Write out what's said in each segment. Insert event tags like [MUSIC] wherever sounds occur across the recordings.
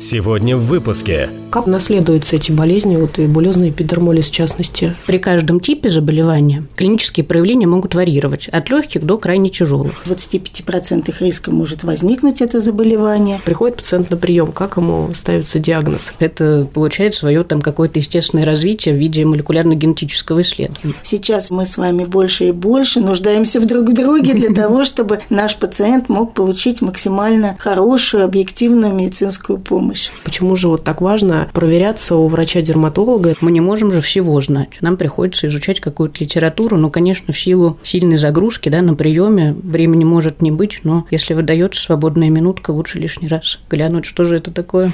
Сегодня в выпуске. Как наследуются эти болезни, вот и булезный эпидермолиз в частности? При каждом типе заболевания клинические проявления могут варьировать от легких до крайне тяжелых. В 25% риска может возникнуть это заболевание. Приходит пациент на прием, как ему ставится диагноз? Это получает свое там какое-то естественное развитие в виде молекулярно-генетического исследования. Сейчас мы с вами больше и больше нуждаемся в друг друге для [LAUGHS] того, чтобы наш пациент мог получить максимально хорошую, объективную медицинскую помощь помощь. Почему же вот так важно проверяться у врача-дерматолога? Мы не можем же всего знать. Нам приходится изучать какую-то литературу, но, конечно, в силу сильной загрузки да, на приеме времени может не быть, но если выдается свободная минутка, лучше лишний раз глянуть, что же это такое.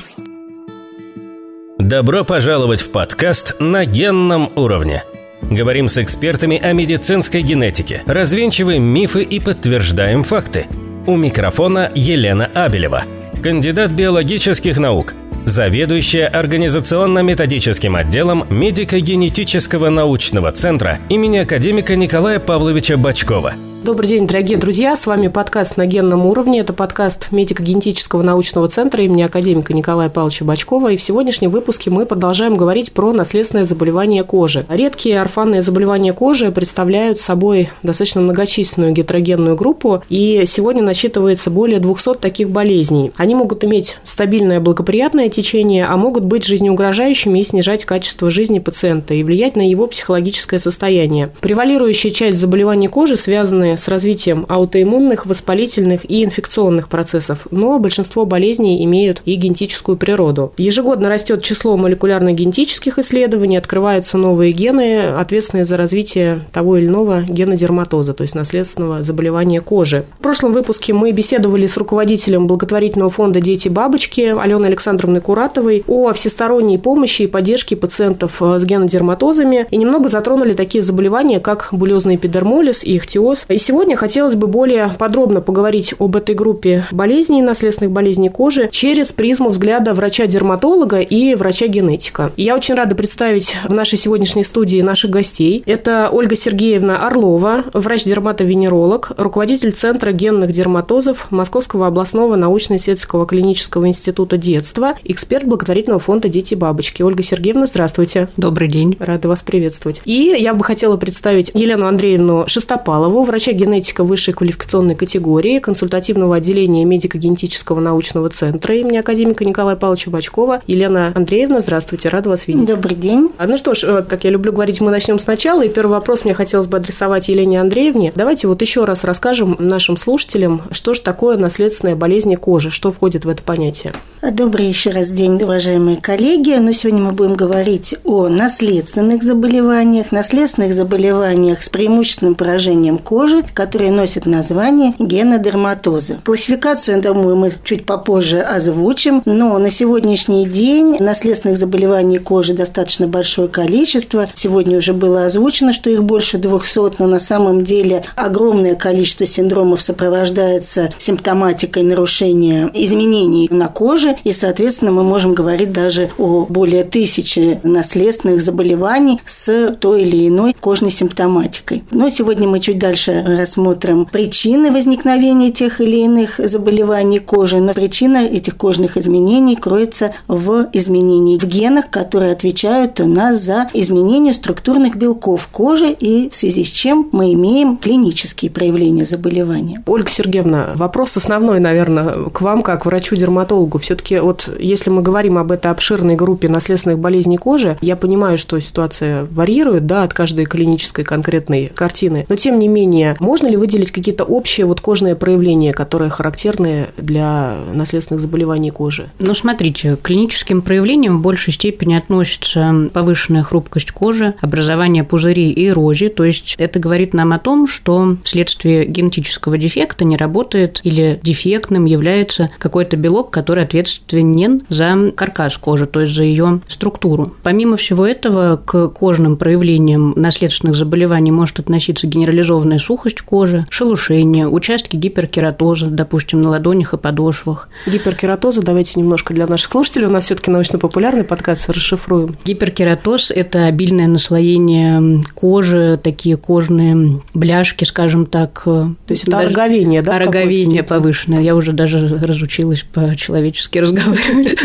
Добро пожаловать в подкаст «На генном уровне». Говорим с экспертами о медицинской генетике, развенчиваем мифы и подтверждаем факты. У микрофона Елена Абелева – кандидат биологических наук, заведующая организационно-методическим отделом медико-генетического научного центра имени академика Николая Павловича Бачкова – Добрый день, дорогие друзья. С вами подкаст «На генном уровне». Это подкаст медико-генетического научного центра имени академика Николая Павловича Бачкова. И в сегодняшнем выпуске мы продолжаем говорить про наследственное заболевание кожи. Редкие орфанные заболевания кожи представляют собой достаточно многочисленную гетерогенную группу. И сегодня насчитывается более 200 таких болезней. Они могут иметь стабильное благоприятное течение, а могут быть жизнеугрожающими и снижать качество жизни пациента и влиять на его психологическое состояние. Превалирующая часть заболеваний кожи связаны с развитием аутоиммунных, воспалительных и инфекционных процессов, но большинство болезней имеют и генетическую природу. Ежегодно растет число молекулярно-генетических исследований, открываются новые гены, ответственные за развитие того или иного гена дерматоза, то есть наследственного заболевания кожи. В прошлом выпуске мы беседовали с руководителем благотворительного фонда «Дети-бабочки» Аленой Александровной Куратовой о всесторонней помощи и поддержке пациентов с генодерматозами и немного затронули такие заболевания, как булезный эпидермолиз и ихтиоз. И сегодня хотелось бы более подробно поговорить об этой группе болезней, наследственных болезней кожи, через призму взгляда врача-дерматолога и врача-генетика. Я очень рада представить в нашей сегодняшней студии наших гостей. Это Ольга Сергеевна Орлова, врач-дерматовенеролог, руководитель Центра генных дерматозов Московского областного научно-исследовательского клинического института детства, эксперт благотворительного фонда «Дети-бабочки». Ольга Сергеевна, здравствуйте. Добрый день. Рада вас приветствовать. И я бы хотела представить Елену Андреевну Шестопалову, врача генетика высшей квалификационной категории консультативного отделения медико-генетического научного центра имени академика Николая Павловича Бачкова. Елена Андреевна, здравствуйте, рада вас видеть. Добрый день. А, ну что ж, э, как я люблю говорить, мы начнем сначала. И первый вопрос мне хотелось бы адресовать Елене Андреевне. Давайте вот еще раз расскажем нашим слушателям, что же такое наследственная болезнь кожи, что входит в это понятие. Добрый еще раз день, уважаемые коллеги. Ну, сегодня мы будем говорить о наследственных заболеваниях, наследственных заболеваниях с преимущественным поражением кожи, которые которые носят название генодерматоза. Классификацию, я думаю, мы чуть попозже озвучим, но на сегодняшний день наследственных заболеваний кожи достаточно большое количество. Сегодня уже было озвучено, что их больше 200, но на самом деле огромное количество синдромов сопровождается симптоматикой нарушения изменений на коже, и, соответственно, мы можем говорить даже о более тысячи наследственных заболеваний с той или иной кожной симптоматикой. Но сегодня мы чуть дальше рассмотрим причины возникновения тех или иных заболеваний кожи, но причина этих кожных изменений кроется в изменении в генах, которые отвечают у нас за изменение структурных белков кожи и в связи с чем мы имеем клинические проявления заболевания. Ольга Сергеевна, вопрос основной, наверное, к вам, как врачу-дерматологу. Все-таки вот если мы говорим об этой обширной группе наследственных болезней кожи, я понимаю, что ситуация варьирует да, от каждой клинической конкретной картины, но тем не менее, можно ли выделить какие-то общие вот кожные проявления, которые характерны для наследственных заболеваний кожи? Ну, смотрите, к клиническим проявлениям в большей степени относится повышенная хрупкость кожи, образование пузырей и эрозии, то есть это говорит нам о том, что вследствие генетического дефекта не работает или дефектным является какой-то белок, который ответственен за каркас кожи, то есть за ее структуру. Помимо всего этого, к кожным проявлениям наследственных заболеваний может относиться генерализованная сухость, сухость кожи, шелушение, участки гиперкератоза, допустим, на ладонях и подошвах. Гиперкератоза, давайте немножко для наших слушателей, у нас все-таки научно-популярный подкаст, расшифруем. Гиперкератоз – это обильное наслоение кожи, такие кожные бляшки, скажем так. То есть это ороговение, да? Ороговение повышенное. Я уже даже разучилась по-человечески разговаривать.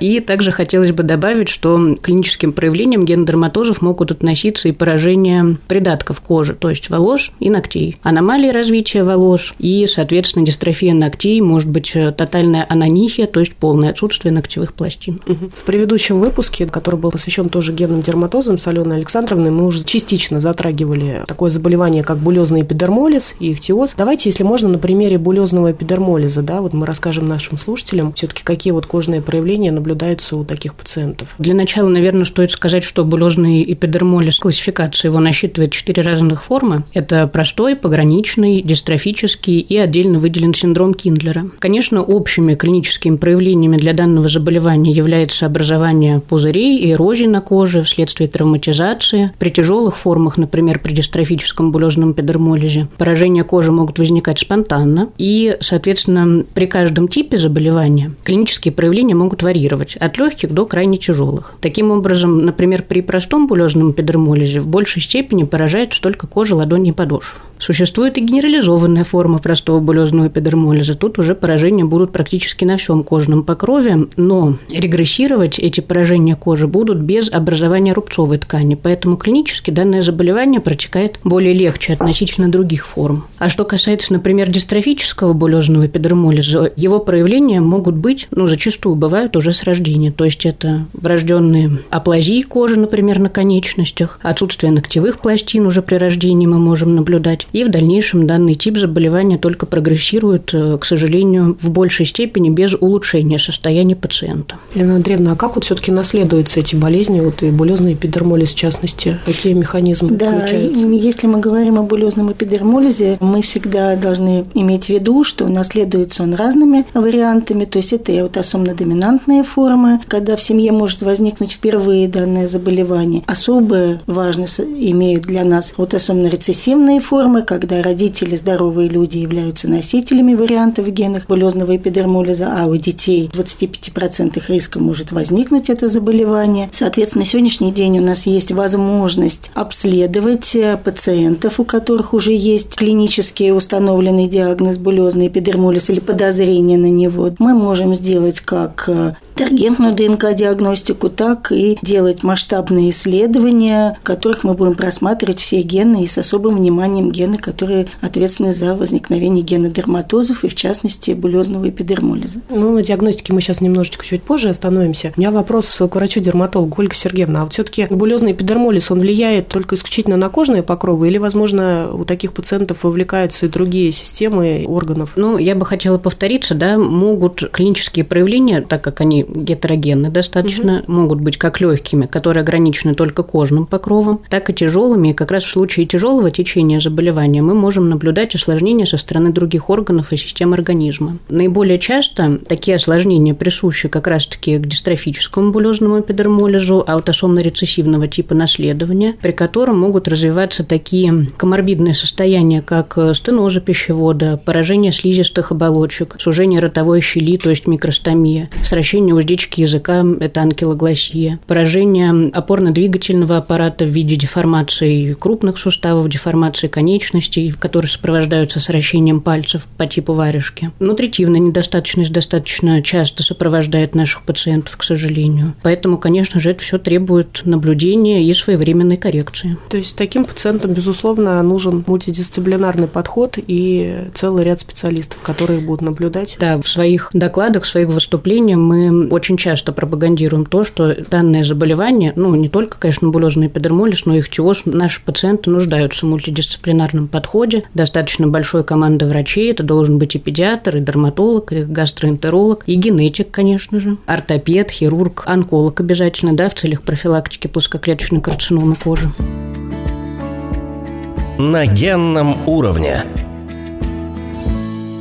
И также хотелось бы добавить, что клиническим проявлением генодерматозов могут относиться и поражения придатков кожи, то есть волос и ногтей, аномалии развития волос и, соответственно, дистрофия ногтей, может быть тотальная анонихия, то есть полное отсутствие ногтевых пластин. В предыдущем выпуске, который был посвящен тоже генным дерматозам с Аленой Александровной, мы уже частично затрагивали такое заболевание, как булезный эпидермолиз и ихтиоз. Давайте, если можно, на примере булезного эпидермолиза, да, вот мы расскажем нашим слушателям все-таки, какие вот кожные проявления наблюдаются у таких пациентов. Для начала, наверное, стоит сказать, что булезный эпидермолиз, классификация его насчитывает четыре разных формы. Это простой, пограничный, дистрофический и отдельно выделен синдром Киндлера. Конечно, общими клиническими проявлениями для данного заболевания является образование пузырей и эрозии на коже вследствие травматизации. При тяжелых формах, например, при дистрофическом булезном эпидермолизе, поражения кожи могут возникать спонтанно. И, соответственно, при каждом типе заболевания клинические проявления могут варьировать от легких до крайне тяжелых. Таким образом, например, при простом булезном эпидермолизе в большей степени поражается только кожа ладони и подошв. Существует и генерализованная форма простого булезного эпидермолиза. Тут уже поражения будут практически на всем кожном покрове, но регрессировать эти поражения кожи будут без образования рубцовой ткани. Поэтому клинически данное заболевание протекает более легче относительно других форм. А что касается, например, дистрофического булезного эпидермолиза, его проявления могут быть, ну, зачастую бывают уже с рождения. То есть это врожденные аплазии кожи, например, на конечностях, отсутствие ногтевых пластин уже при рождении мы можем наблюдать. И в дальнейшем данный тип заболевания только прогрессирует, э, к сожалению, в большей степени без улучшения состояния пациента. Лена Андреевна, а как вот все-таки наследуются эти болезни, вот и булезный эпидермолиз в частности? Какие механизмы да, включаются? если мы говорим о булезном эпидермолизе, мы всегда должны иметь в виду, что наследуется он разными вариантами, то есть это и аутосомно-доминантные формы, когда в семье может возникнуть впервые данное заболевание. Особая важность имеют для нас аутосомно-рецессивные формы, когда родители, здоровые люди, являются носителями вариантов генов булезного эпидермолиза, а у детей в 25% риска может возникнуть это заболевание. Соответственно, на сегодняшний день у нас есть возможность обследовать э, пациентов, у которых уже есть клинически установленный диагноз булезный эпидермолиз или подозрение на него. Мы можем сделать как э, таргентную ДНК-диагностику, так и делать масштабные исследования, в которых мы будем просматривать все гены и с особым вниманием гены, которые ответственны за возникновение генодерматозов и, в частности, булезного эпидермолиза. Ну, на диагностике мы сейчас немножечко чуть позже остановимся. У меня вопрос к врачу-дерматологу Ольга Сергеевна. А вот все-таки булезный эпидермолиз, он влияет только исключительно на кожные покровы или, возможно, у таких пациентов вовлекаются и другие системы органов? Ну, я бы хотела повториться, да, могут клинические проявления, так как они гетерогенны достаточно, угу. могут быть как легкими, которые ограничены только кожным покровом, так и тяжелыми. И как раз в случае тяжелого течения заболевания мы можем наблюдать осложнения со стороны других органов и систем организма. Наиболее часто такие осложнения присущи как раз-таки к дистрофическому булезному эпидермолизу аутосомно-рецессивного типа наследования, при котором могут развиваться такие коморбидные состояния, как стеноза пищевода, поражение слизистых оболочек, сужение ротовой щели, то есть микростомия, сращение поражение уздечки языка – это анкилогласия, поражение опорно-двигательного аппарата в виде деформации крупных суставов, деформации конечностей, которые сопровождаются сращением пальцев по типу варежки. Нутритивная недостаточность достаточно часто сопровождает наших пациентов, к сожалению. Поэтому, конечно же, это все требует наблюдения и своевременной коррекции. То есть таким пациентам, безусловно, нужен мультидисциплинарный подход и целый ряд специалистов, которые будут наблюдать. Да, в своих докладах, в своих выступлениях мы очень часто пропагандируем то, что данное заболевание, ну, не только, конечно, булезный эпидермолиз, но и ихтиоз, наши пациенты нуждаются в мультидисциплинарном подходе, достаточно большой команды врачей, это должен быть и педиатр, и дерматолог, и гастроэнтеролог, и генетик, конечно же, ортопед, хирург, онколог обязательно, да, в целях профилактики плоскоклеточной карциномы кожи. На генном уровне.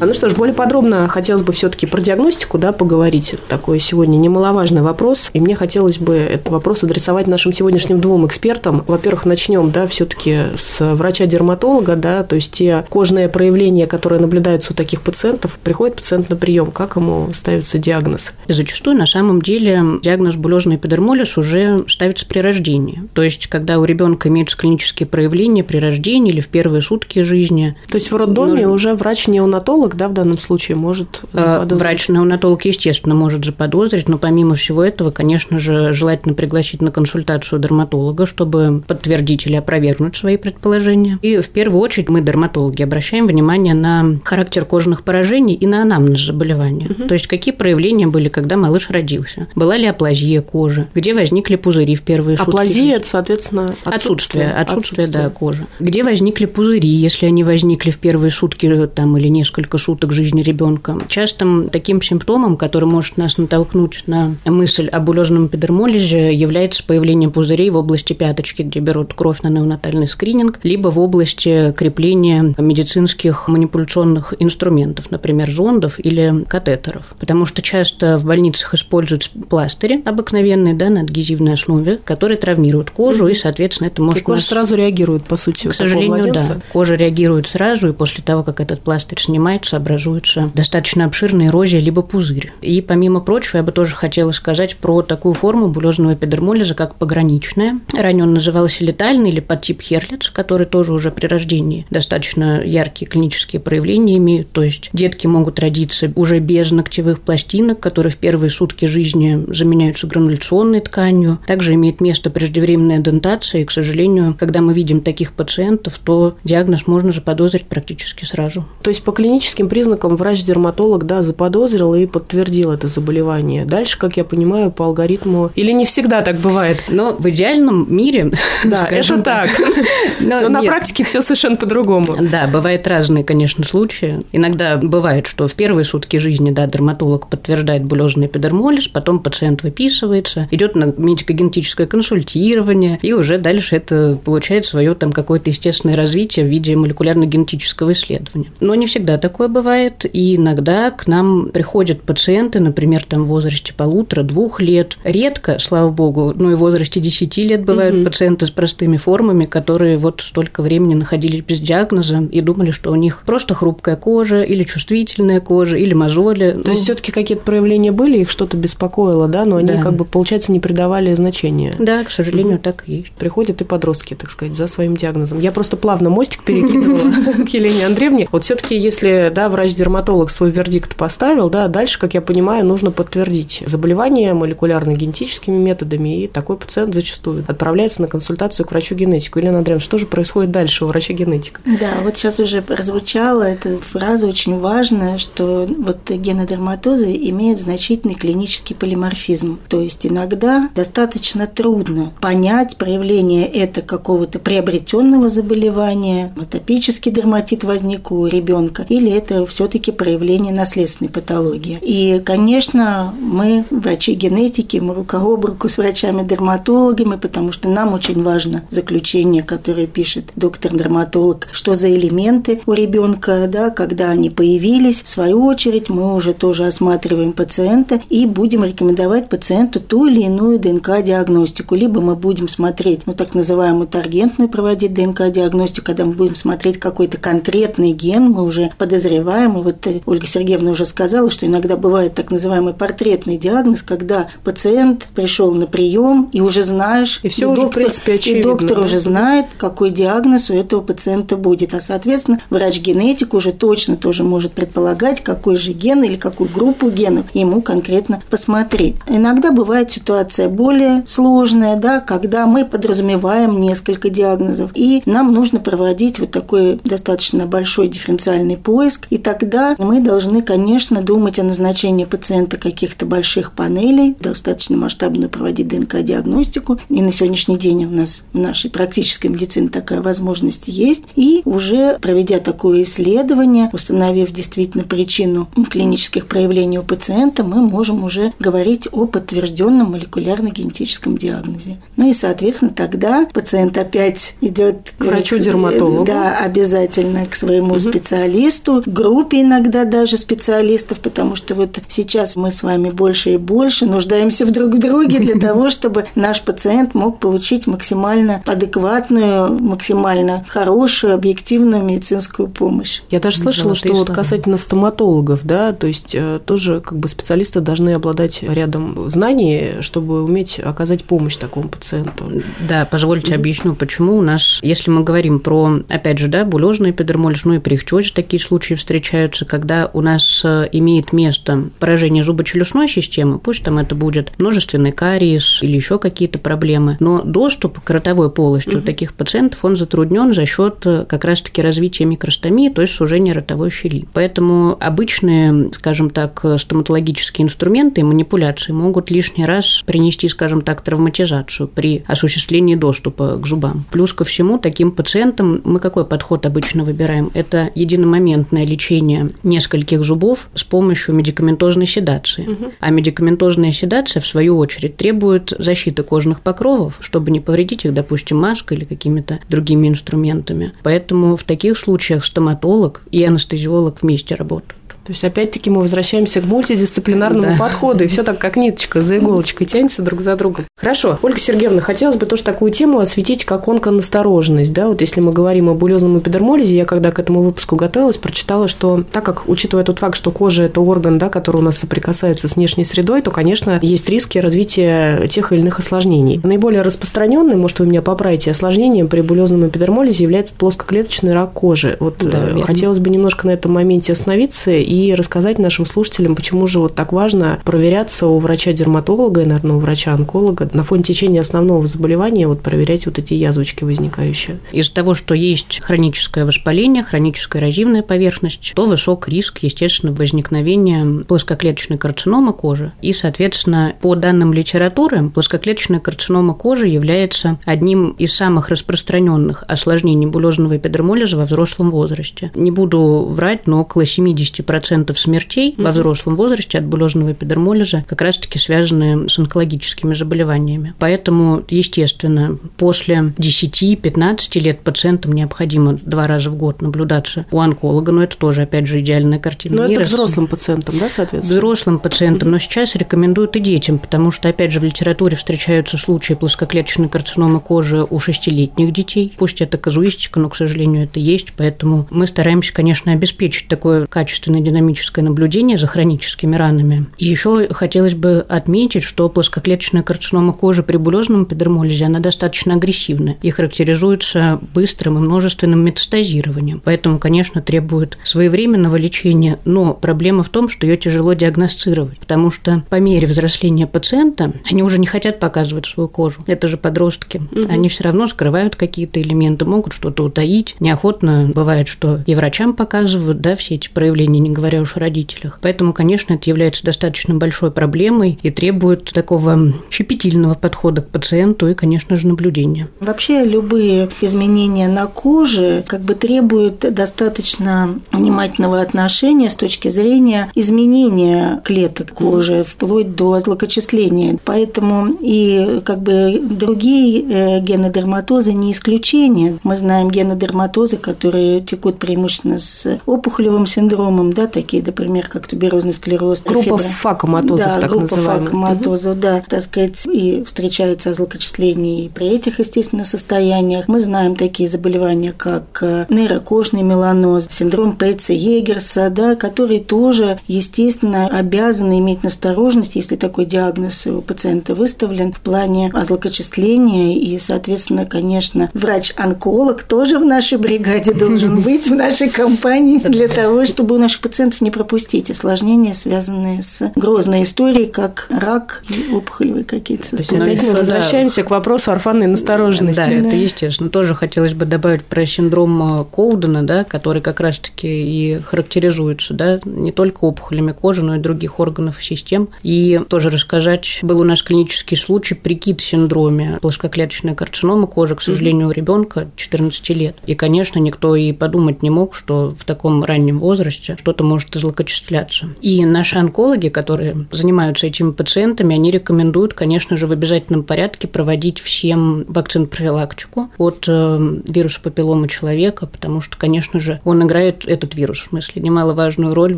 А ну что ж, более подробно хотелось бы все-таки про диагностику да, поговорить. Это такой сегодня немаловажный вопрос. И мне хотелось бы этот вопрос адресовать нашим сегодняшним двум экспертам. Во-первых, начнем да, все-таки с врача-дерматолога, да, то есть те кожные проявления, которые наблюдаются у таких пациентов, приходит пациент на прием, как ему ставится диагноз? Зачастую на самом деле диагноз булезный эпидермолиз уже ставится при рождении. То есть, когда у ребенка имеются клинические проявления при рождении или в первые сутки жизни. То есть в роддоме нужно... уже врач-неонатолог неонатолог, да, в данном случае может э, заподозрить? Врач-неонатолог, естественно, может заподозрить, но помимо всего этого, конечно же, желательно пригласить на консультацию дерматолога, чтобы подтвердить или опровергнуть свои предположения. И в первую очередь мы, дерматологи, обращаем внимание на характер кожных поражений и на анамнез заболевания. Угу. То есть, какие проявления были, когда малыш родился? Была ли аплазия кожи? Где возникли пузыри в первые сутки? Аплазия – это, соответственно, отсутствие. Отсутствие, отсутствие, да, кожи. Где возникли пузыри, если они возникли в первые сутки там, или несколько суток жизни ребенка. Частым таким симптомом, который может нас натолкнуть на мысль об булезном эпидермолизе, является появление пузырей в области пяточки, где берут кровь на неонатальный скрининг, либо в области крепления медицинских манипуляционных инструментов, например, зондов или катетеров. Потому что часто в больницах используют пластыри обыкновенные, да, на адгезивной основе, которые травмируют кожу, и, соответственно, это может... И кожа нас... сразу реагирует, по сути, К сожалению, да. Кожа реагирует сразу, и после того, как этот пластырь снимается, образуется образуется достаточно обширная эрозия либо пузырь. И помимо прочего, я бы тоже хотела сказать про такую форму булезного эпидермолиза, как пограничная. Ранее он назывался летальный или подтип Херлиц, который тоже уже при рождении достаточно яркие клинические проявления имеют. То есть детки могут родиться уже без ногтевых пластинок, которые в первые сутки жизни заменяются грануляционной тканью. Также имеет место преждевременная дентация, и, к сожалению, когда мы видим таких пациентов, то диагноз можно заподозрить практически сразу. То есть по клиническим признакам врач-дерматолог, да, заподозрил и подтвердил это заболевание. Дальше, как я понимаю, по алгоритму... Или не всегда так бывает? Но в идеальном мире... [LAUGHS] Да, это так. [LAUGHS] Но, Но на практике все совершенно по-другому. Да, бывают разные, конечно, случаи. Иногда бывает, что в первые сутки жизни, да, дерматолог подтверждает булезный эпидермолиз, потом пациент выписывается, идет на медико-генетическое консультирование, и уже дальше это получает свое там какое-то естественное развитие в виде молекулярно-генетического исследования. Но не всегда такое бывает бывает, и иногда к нам приходят пациенты, например, там в возрасте полутора-двух лет. Редко, слава богу, ну и в возрасте 10 лет бывают угу. пациенты с простыми формами, которые вот столько времени находились без диагноза и думали, что у них просто хрупкая кожа или чувствительная кожа, или мозоли. То ну, есть все таки какие-то проявления были, их что-то беспокоило, да, но они да. как бы, получается, не придавали значения. Да, к сожалению, угу. так и есть. Приходят и подростки, так сказать, за своим диагнозом. Я просто плавно мостик перекидывала [LAUGHS] к Елене Андреевне. Вот все таки если, да, врач-дерматолог свой вердикт поставил, да, дальше, как я понимаю, нужно подтвердить заболевание молекулярно-генетическими методами, и такой пациент зачастую отправляется на консультацию к врачу-генетику. Елена Андреевна, что же происходит дальше у врача-генетика? Да, вот сейчас уже прозвучала эта фраза очень важная, что вот генодерматозы имеют значительный клинический полиморфизм. То есть иногда достаточно трудно понять проявление это какого-то приобретенного заболевания, атопический дерматит возник у ребенка, или это все-таки проявление наследственной патологии. И, конечно, мы, врачи генетики, мы рука об руку с врачами-дерматологами, потому что нам очень важно заключение, которое пишет доктор-дерматолог, что за элементы у ребенка, да, когда они появились. В свою очередь мы уже тоже осматриваем пациента и будем рекомендовать пациенту ту или иную ДНК-диагностику. Либо мы будем смотреть, ну, так называемую таргентную проводить ДНК-диагностику, когда мы будем смотреть какой-то конкретный ген, мы уже подозреваем называем, и вот э, Ольга Сергеевна уже сказала, что иногда бывает так называемый портретный диагноз, когда пациент пришел на прием и уже знаешь, и все и уже, доктор, принципе, очевидно. И доктор уже знает, какой диагноз у этого пациента будет. А, соответственно, врач-генетик уже точно тоже может предполагать, какой же ген или какую группу генов ему конкретно посмотреть. Иногда бывает ситуация более сложная, да, когда мы подразумеваем несколько диагнозов, и нам нужно проводить вот такой достаточно большой дифференциальный поиск, и тогда мы должны, конечно, думать о назначении пациента каких-то больших панелей, достаточно масштабную проводить ДНК-диагностику. И на сегодняшний день у нас в нашей практической медицине такая возможность есть. И уже проведя такое исследование, установив действительно причину клинических проявлений у пациента, мы можем уже говорить о подтвержденном молекулярно-генетическом диагнозе. Ну и, соответственно, тогда пациент опять идет к врачу-дерматологу. Да, обязательно к своему угу. специалисту, группе иногда даже специалистов, потому что вот сейчас мы с вами больше и больше нуждаемся в друг друге для [LAUGHS] того, чтобы наш пациент мог получить максимально адекватную, максимально хорошую, объективную медицинскую помощь. Я даже слышала, что вот касательно стоматологов, да, то есть э, тоже как бы специалисты должны обладать рядом знаний, чтобы уметь оказать помощь такому пациенту. Да, позвольте объясню, почему у нас, если мы говорим про, опять же, да, булезный эпидермолиз, ну и при ихтиозе такие случаи встречаются, когда у нас э, имеет место поражение зубочелюстной системы, пусть там это будет множественный кариес или еще какие-то проблемы, но доступ к ротовой полости угу. у таких пациентов, он затруднен за счет э, как раз-таки развития микростомии, то есть сужения ротовой щели. Поэтому обычные, скажем так, стоматологические инструменты и манипуляции могут лишний раз принести, скажем так, травматизацию при осуществлении доступа к зубам. Плюс ко всему, таким пациентам мы какой подход обычно выбираем? Это единомоментное лечение нескольких зубов с помощью медикаментозной седации. Угу. А медикаментозная седация, в свою очередь, требует защиты кожных покровов, чтобы не повредить их, допустим, маской или какими-то другими инструментами. Поэтому в таких случаях стоматолог и анестезиолог вместе работают. То есть, опять-таки, мы возвращаемся к мультидисциплинарному да. подходу, и все так как ниточка за иголочкой тянется друг за другом. Хорошо. Ольга Сергеевна, хотелось бы тоже такую тему осветить, как онконастороженность. Да? Вот если мы говорим о булезном эпидермолизе, я когда к этому выпуску готовилась, прочитала, что так как, учитывая тот факт, что кожа – это орган, да, который у нас соприкасается с внешней средой, то, конечно, есть риски развития тех или иных осложнений. Наиболее распространенным, может, вы меня поправите, осложнением при булезном эпидермолизе является плоскоклеточный рак кожи. Вот да, э, хотелось бы немножко на этом моменте остановиться и рассказать нашим слушателям, почему же вот так важно проверяться у врача-дерматолога и, наверное, у врача-онколога на фоне течения основного заболевания вот проверять вот эти язвочки возникающие. Из-за того, что есть хроническое воспаление, хроническая эрозивная поверхность, то высок риск, естественно, возникновения плоскоклеточной карциномы кожи. И, соответственно, по данным литературы, плоскоклеточная карцинома кожи является одним из самых распространенных осложнений булезного эпидермолиза во взрослом возрасте. Не буду врать, но около 70% 40% смертей mm-hmm. во взрослом возрасте от булезного эпидермолиза как раз-таки связаны с онкологическими заболеваниями. Поэтому, естественно, после 10-15 лет пациентам необходимо два раза в год наблюдаться у онколога, но это тоже, опять же, идеальная картина Но мира. это взрослым пациентам, да, соответственно? Взрослым пациентам, но сейчас рекомендуют и детям, потому что, опять же, в литературе встречаются случаи плоскоклеточной карциномы кожи у шестилетних детей. Пусть это казуистика, но, к сожалению, это есть, поэтому мы стараемся, конечно, обеспечить такое качественное динамическое наблюдение за хроническими ранами. И еще хотелось бы отметить, что плоскоклеточная карцинома кожи при булезном эпидермолизе, она достаточно агрессивна и характеризуется быстрым и множественным метастазированием. Поэтому, конечно, требует своевременного лечения, но проблема в том, что ее тяжело диагностировать, потому что по мере взросления пациента они уже не хотят показывать свою кожу. Это же подростки. Угу. Они все равно скрывают какие-то элементы, могут что-то утаить. Неохотно бывает, что и врачам показывают, да, все эти проявления, говоря уж о родителях. Поэтому, конечно, это является достаточно большой проблемой и требует такого щепетильного подхода к пациенту и, конечно же, наблюдения. Вообще любые изменения на коже как бы требуют достаточно внимательного отношения с точки зрения изменения клеток кожи вплоть до злокочисления. Поэтому и как бы другие э, генодерматозы не исключение. Мы знаем генодерматозы, которые текут преимущественно с опухолевым синдромом, да, такие, например, как туберозный склероз. Группа фибро... факоматозов, да, так группа называемая. факоматозов, угу. да, так сказать, и встречаются злокочисления и при этих, естественно, состояниях. Мы знаем такие заболевания, как э, нейрокожный меланоз, синдром Пейца Егерса, да, которые тоже, естественно, обязаны иметь настороженность, если такой диагноз у пациента выставлен в плане злокочисления. И, соответственно, конечно, врач-онколог тоже в нашей бригаде должен [LAUGHS] быть, в нашей компании, для того, чтобы у наших пациентов пациентов не пропустить осложнения, связанные с грозной историей, как рак и опухолевые какие-то состояния. То есть, опять мы возвращаемся да. к вопросу орфанной настороженности. Да, да, это естественно. Тоже хотелось бы добавить про синдром Коудена, да, который как раз-таки и характеризуется, да, не только опухолями кожи, но и других органов и систем. И тоже рассказать, был у нас клинический случай при КИТ-синдроме, плоскоклеточная карцинома кожи, к сожалению, у ребенка 14 лет. И, конечно, никто и подумать не мог, что в таком раннем возрасте что-то может злокочисляться. И наши онкологи, которые занимаются этими пациентами, они рекомендуют, конечно же, в обязательном порядке проводить всем вакцин профилактику от э, вируса папиллома человека, потому что, конечно же, он играет этот вирус, в смысле, немаловажную роль в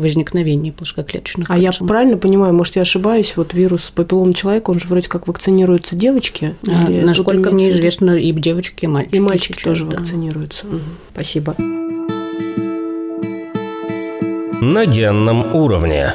возникновении плоскоклеточных А карцином. я правильно понимаю, может, я ошибаюсь, вот вирус папиллома человека, он же вроде как вакцинируются девочки? А, насколько мне известно, и девочки, и мальчики. И мальчики сейчас, тоже да. вакцинируются. Угу. Спасибо на генном уровне.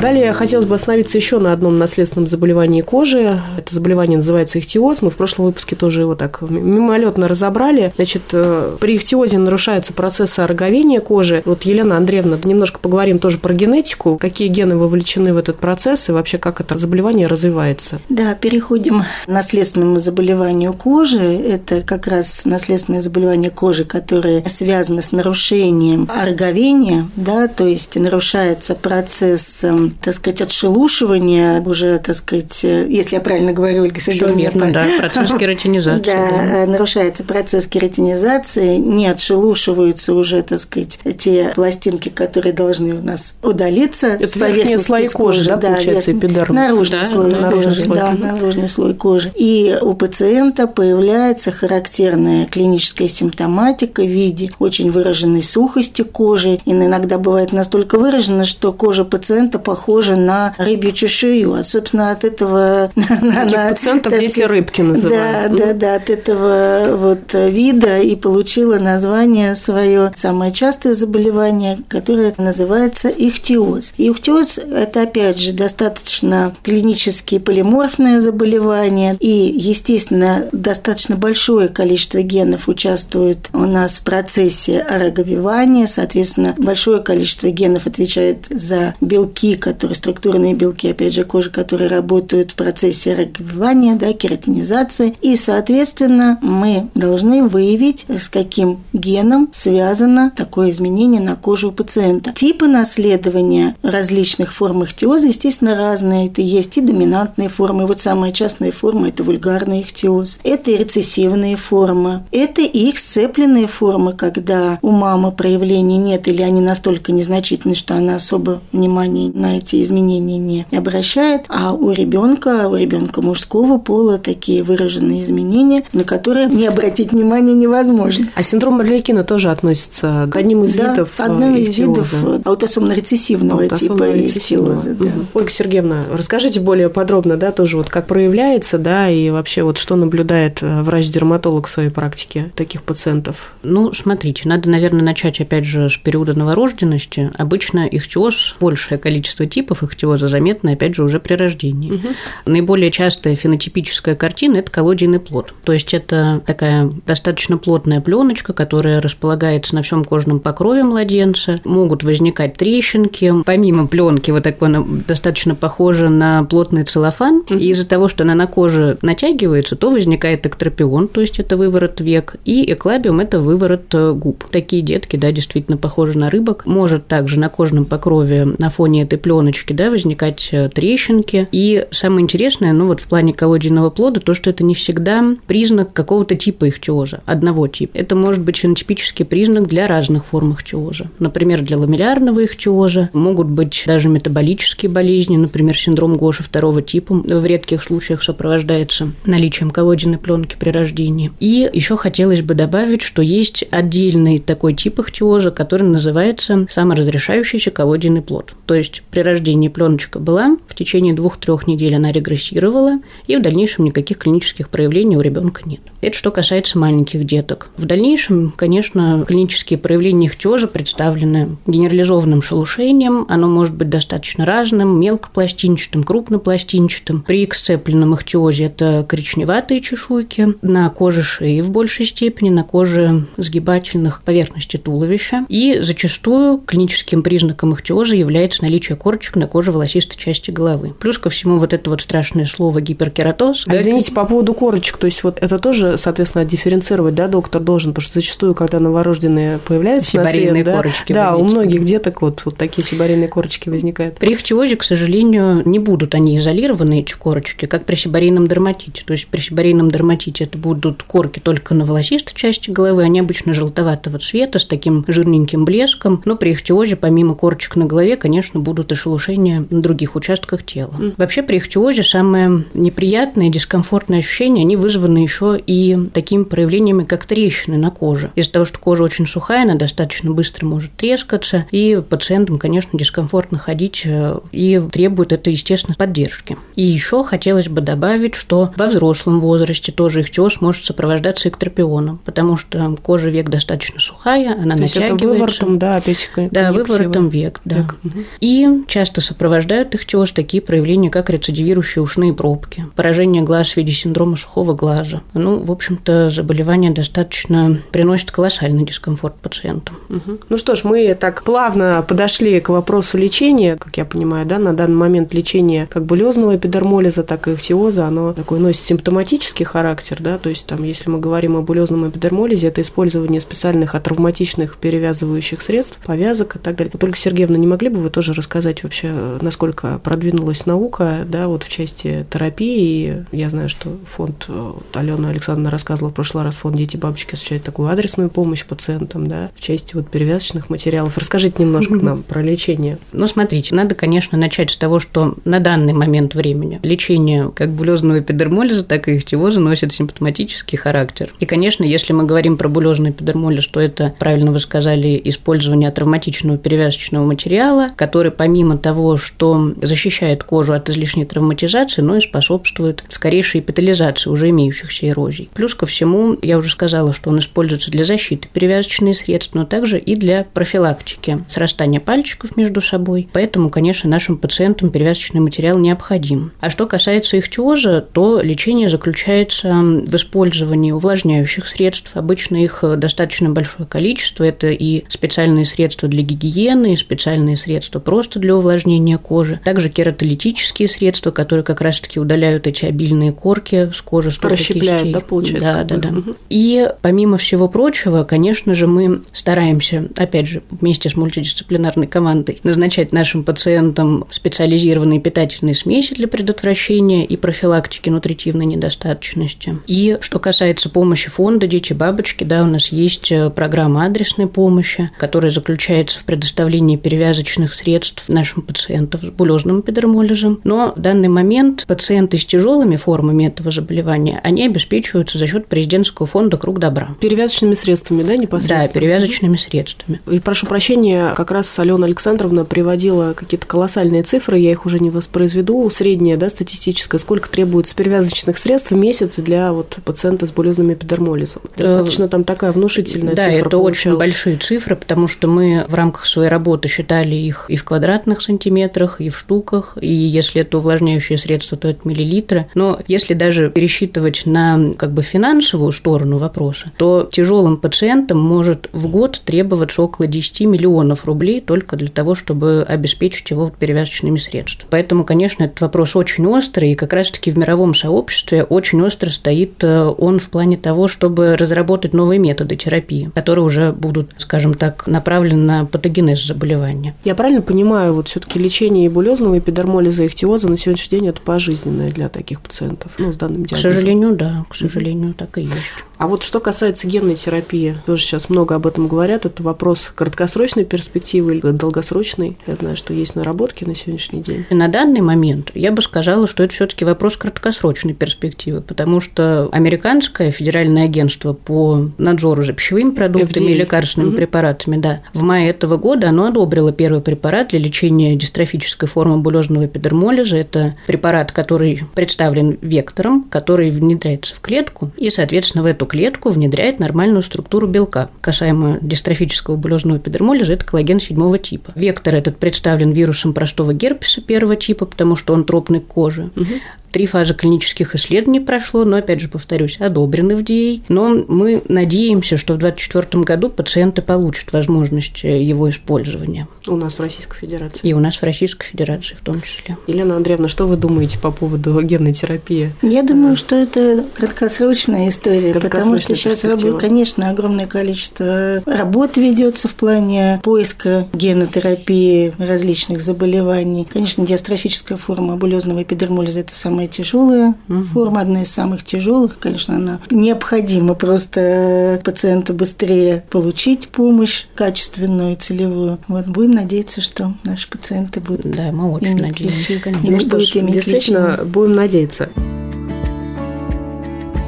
Далее хотелось бы остановиться еще на одном наследственном заболевании кожи. Это заболевание называется ихтиоз. Мы в прошлом выпуске тоже его так мимолетно разобрали. Значит, э, при ихтиозе нарушаются процессы ороговения кожи. Вот, Елена Андреевна, немножко поговорим тоже про генетику. Какие гены вовлечены в этот процесс и вообще как это заболевание развивается? Да, переходим к наследственному заболеванию кожи. Это как раз наследственное заболевание кожи, которое связано с нарушением ороговения, да, то есть нарушается процесс эм, так сказать, отшелушивания уже, так сказать, если я правильно говорю, Ольга Сергеевна. верно, да, процесс [LAUGHS] кератинизации. Да, нарушается процесс кератинизации, не отшелушиваются уже, так сказать, те пластинки, которые должны у нас удалиться Это с поверхности слой кожи, да, получается, эпидермис? Наружный слой кожи, да, наружный слой кожи. И у пациента появляется характерная клиническая симптоматика в виде очень выраженной сухости кожи. И иногда бывает настолько выражена, что кожа пациента похоже на рыбью чешую. А, собственно, от этого... [LAUGHS] Таких пациентов так, дети рыбки называют. Да, да, да, от этого вот вида и получила название свое самое частое заболевание, которое называется ихтиоз. Ихтиоз – это, опять же, достаточно клинически полиморфное заболевание, и, естественно, достаточно большое количество генов участвует у нас в процессе ороговевания, соответственно, большое количество генов отвечает за белки, которые структурные белки, опять же, кожи, которые работают в процессе разогревания, да, кератинизации. И, соответственно, мы должны выявить, с каким геном связано такое изменение на коже у пациента. Типы наследования различных форм ихтиоза, естественно, разные. Это есть и доминантные формы. Вот самая частная форма – это вульгарный ихтиоз. Это и рецессивные формы. Это и их сцепленные формы, когда у мамы проявлений нет или они настолько незначительны, что она особо внимания на эти изменения не обращает, а у ребенка, у ребенка мужского пола такие выраженные изменения, на которые не обратить внимания невозможно. А синдром Марлейкина тоже относится к одним из да, видов одним из видов аутосомно-рецессивного аутосомно типа ихтиоза. Да. Угу. Ольга Сергеевна, расскажите более подробно, да, тоже вот как проявляется, да, и вообще вот что наблюдает э, врач-дерматолог в своей практике таких пациентов? Ну, смотрите, надо, наверное, начать опять же с периода новорожденности. Обычно ихтиоз большее количество типов ихтиоза заметно, опять же, уже при рождении. Угу. Наиболее частая фенотипическая картина – это колодийный плод. То есть это такая достаточно плотная пленочка, которая располагается на всем кожном покрове младенца. Могут возникать трещинки. Помимо пленки, вот такой она достаточно похожа на плотный целлофан. Угу. И из-за того, что она на коже натягивается, то возникает эктропион, то есть это выворот век, и эклабиум – это выворот э, губ. Такие детки, да, действительно похожи на рыбок. Может также на кожном покрове на фоне этой пленочки, да, возникать э, трещинки. И самое интересное, ну вот в плане колодийного плода, то, что это не всегда признак какого-то типа ихтиоза, одного типа. Это может быть фенотипический признак для разных форм ихтиоза. Например, для ламеллярного ихтиоза могут быть даже метаболические болезни, например, синдром Гоши второго типа в редких случаях сопровождается наличием колодиной пленки при рождении. И еще хотелось бы добавить, что есть отдельный такой тип ихтиоза, который называется саморазрешающийся колодийный плод. То есть при рождении пленочка была, в течение двух-трех недель она регрессировала, и в дальнейшем никаких клинических проявлений у ребенка нет. Это что касается маленьких деток. В дальнейшем, конечно, клинические проявления ихтиоза представлены генерализованным шелушением. Оно может быть достаточно разным, мелкопластинчатым, крупнопластинчатым. При эксцепленном ихтиозе это коричневатые чешуйки на коже шеи в большей степени, на коже сгибательных поверхностей туловища. И зачастую клиническим признаком ихтиоза является наличие корочек на коже волосистой части головы. Плюс ко всему вот это вот страшное слово гиперкератоз. А, извините, по поводу корочек, то есть вот это тоже, соответственно, дифференцировать, да, доктор должен, потому что зачастую, когда новорожденные появляются сибарейные на свет, корочки. Да, у многих где-то вот, вот такие сибарейные корочки возникают. При ихтиозе, к сожалению, не будут они изолированы, эти корочки, как при сибарейном дерматите. То есть при сибарейном дерматите это будут корки только на волосистой части головы, они обычно желтоватого цвета, с таким жирненьким блеском, но при ихтиозе, помимо корочек на голове, конечно, будут и шелушения на других участках тела. Mm. Вообще при ихтиозе самое неприятное, дискомфортное ощущение, они вызваны еще и такими проявлениями, как трещины на коже. Из-за того, что кожа очень сухая, она достаточно быстро может трескаться, и пациентам, конечно, дискомфортно ходить э, и требует это, естественно, поддержки. И еще хотелось бы добавить, что во взрослом возрасте тоже ихтиоз может сопровождаться эктропионом, потому что кожа век достаточно сухая, она То натягивается. Это выворотом, да, опять Да, выворотом век, да. Век. Угу. И часто сопровождают ихтиоз такие проявления, как рецидивирующие ушные пробки, поражение глаз в виде синдрома сухого глаза. Ну, в общем-то, заболевание достаточно приносит колоссальный дискомфорт пациентам. Угу. Ну что ж, мы так плавно подошли к вопросу лечения, как я понимаю, да, на данный момент лечение как булезного эпидермолиза, так и ихтиоза, оно такой носит симптоматический характер, да, то есть там, если мы говорим о булезном эпидермолизе, это использование специальных атравматичных перевязывающих средств, повязок и так далее. Только, Сергеевна, не могли бы вы тоже рассказать вообще, насколько продвинулась наука, да, вот в части терапии? Я знаю, что фонд, э, вот Алена Александровна рассказывала в прошлый раз, фонд «Дети бабочки» осуществляет такую адресную помощь пациентам, да, в части вот перевязочных материалов. Расскажите немножко нам про лечение. Ну, смотрите, надо, конечно, начать с того, что на данный момент времени лечение как булезного эпидермолиза, так и ихтиоза носит симптоматический характер. И, конечно, если мы говорим про булезный эпидермолиз, то это, правильно вы сказали, использование травматичного перевязочного материала, который помимо того, что защищает кожу от излишней травматизации, но и способствует скорейшей эпитализации уже имеющихся эрозий. Плюс ко всему, я уже сказала, что он используется для защиты перевязочные средства, но также и для профилактики срастания пальчиков между собой. Поэтому, конечно, нашим пациентам перевязочный материал необходим. А что касается ихтиоза, то лечение заключается в использовании увлажняющих средств. Обычно их достаточно большое количество. Это и специальные средства для гигиены, и специальные средства просто для увлажнения кожи. Также кератолитические средства, которые как раз-таки удаляют эти обильные корки с кожи, Расщепляют, да, получается? Да, да, да. Угу. И помимо всего прочего, конечно же, мы стараемся, опять же, вместе с мультидисциплинарной командой назначать нашим пациентам специализированные питательные смеси для предотвращения и профилактики нутритивной недостаточности. И что касается помощи фонда «Дети бабочки», да, у нас есть э, программа адресной помощи, которая заключается в предоставлении перевязочных средств нашим пациентам с булезным эпидермолизом. Но в данный момент пациенты с тяжелыми формами этого заболевания, они обеспечиваются за счет президентского фонда «Круг добра». Перевязочными средствами, да, непосредственно? Да, перевязочными средствами. И прошу прощения, как раз Алена Александровна приводила какие-то колоссальные цифры, я их уже не воспроизведу, средняя, да, статистическая, сколько требуется перевязочных средств в месяц для вот пациента с булезным эпидермолизом. Э, Достаточно там такая внушительная да, цифра это получалась. очень большие цифры, потому что мы в рамках своей работы считали их и в квадратных сантиметрах, и в штуках, и если это увлажняющее средство, то это миллилитры. Но если даже пересчитывать на как бы финансовую сторону вопроса, то тяжелым пациентам может в год требоваться около 10 миллионов рублей только для того, чтобы обеспечить его перевязочными средствами. Поэтому, конечно, этот вопрос очень острый, и как раз-таки в мировом сообществе очень остро стоит э, он в плане того, чтобы разработать новые методы терапии, которые уже будут, скажем так, направлены на патогенез заболевания. Я правильно понимаю, вот все-таки лечение и булезного эпидермолиза, и ихтиоза на сегодняшний день это пожизненное для таких пациентов, ну, с данным диагнозом? К сожалению, да, к сожалению, так и есть. А вот что касается генной терапии, тоже сейчас много об этом говорят, это вопрос краткосрочной перспективы или долгосрочной. Я знаю, что есть наработки на сегодняшний день. И на данный момент я бы сказала, что это все-таки вопрос краткосрочной перспективы, потому что американское федеральное агентство по надзору за пищевыми продуктами FDA. и лекарственными угу. препаратами, да, в мае этого года оно одобрило первый препарат для лечения дистрофической формы булезного эпидермолиза. Это препарат, который представлен вектором, который внедряется в клетку, и, соответственно, в эту клетку внедряет нормальную структуру белка, касаемо дистрофического булезного эпидермолиза, это коллаген седьмого типа. Вектор этот представлен вирусом простого герпеса первого типа, потому что он тропный к коже. Угу. Три фазы клинических исследований прошло, но, опять же, повторюсь, одобрены в ДИИ. Но мы надеемся, что в 2024 году пациенты получат возможность его использования. У нас в Российской Федерации. И у нас в Российской Федерации в том числе. Елена Андреевна, что вы думаете по поводу генной терапии? Я думаю, что это краткосрочная история, потому что сейчас, конечно, огромное количество работ ведется в плане поиска генотерапии различных заболеваний. Конечно, диастрофическая форма булезного эпидермолиза – это самая тяжелая угу. форма, одна из самых тяжелых. Конечно, она необходима просто пациенту быстрее получить помощь качественную, целевую. Вот будем надеяться, что наши пациенты будут. Да, мы очень надеемся. И мы будут иметь действительно лечение. будем надеяться.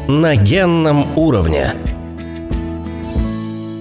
На генном уровне.